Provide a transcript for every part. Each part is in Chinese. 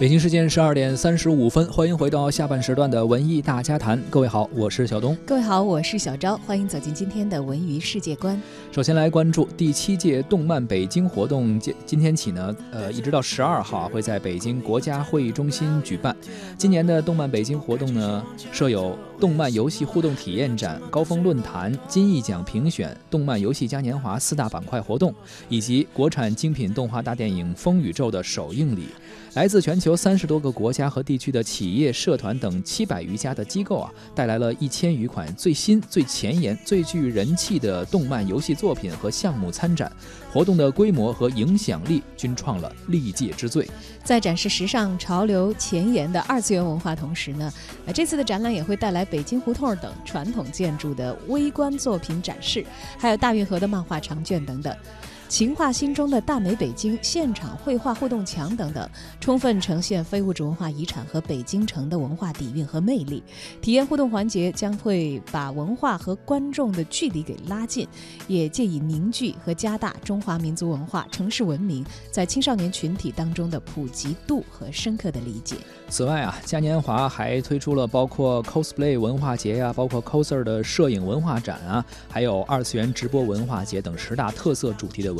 北京时间十二点三十五分，欢迎回到下半时段的文艺大家谈。各位好，我是小东。各位好，我是小昭。欢迎走进今天的文娱世界观。首先来关注第七届动漫北京活动，今今天起呢，呃，一直到十二号会在北京国家会议中心举办。今年的动漫北京活动呢，设有动漫游戏互动体验展、高峰论坛、金艺奖评选、动漫游戏嘉年华四大板块活动，以及国产精品动画大电影《风宇宙》的首映礼。来自全球由三十多个国家和地区的企业、社团等七百余家的机构啊，带来了一千余款最新、最前沿、最具人气的动漫游戏作品和项目参展。活动的规模和影响力均创了历届之最。在展示时尚潮流前沿的二次元文化同时呢，呃，这次的展览也会带来北京胡同等传统建筑的微观作品展示，还有大运河的漫画长卷等等。情话心中的大美北京现场绘画互动墙等等，充分呈现非物质文化遗产和北京城的文化底蕴和魅力。体验互动环节将会把文化和观众的距离给拉近，也借以凝聚和加大中华民族文化、城市文明在青少年群体当中的普及度和深刻的理解。此外啊，嘉年华还推出了包括 cosplay 文化节呀，包括 coser 的摄影文化展啊，还有二次元直播文化节等十大特色主题的。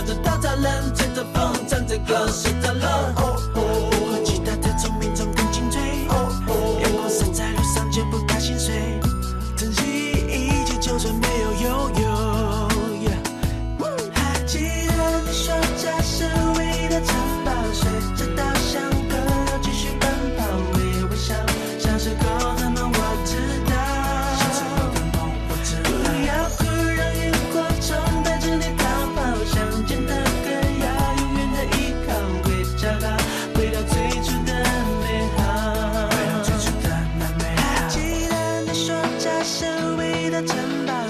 靠着大栅栏，吹着风，唱着歌，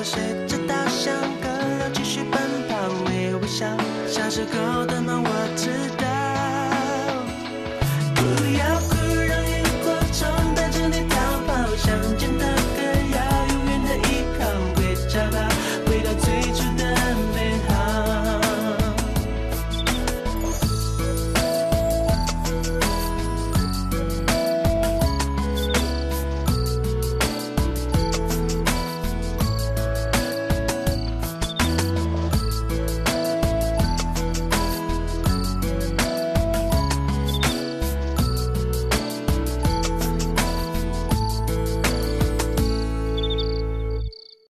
随着稻香河流继续奔跑，微微笑。小时候的梦我知道。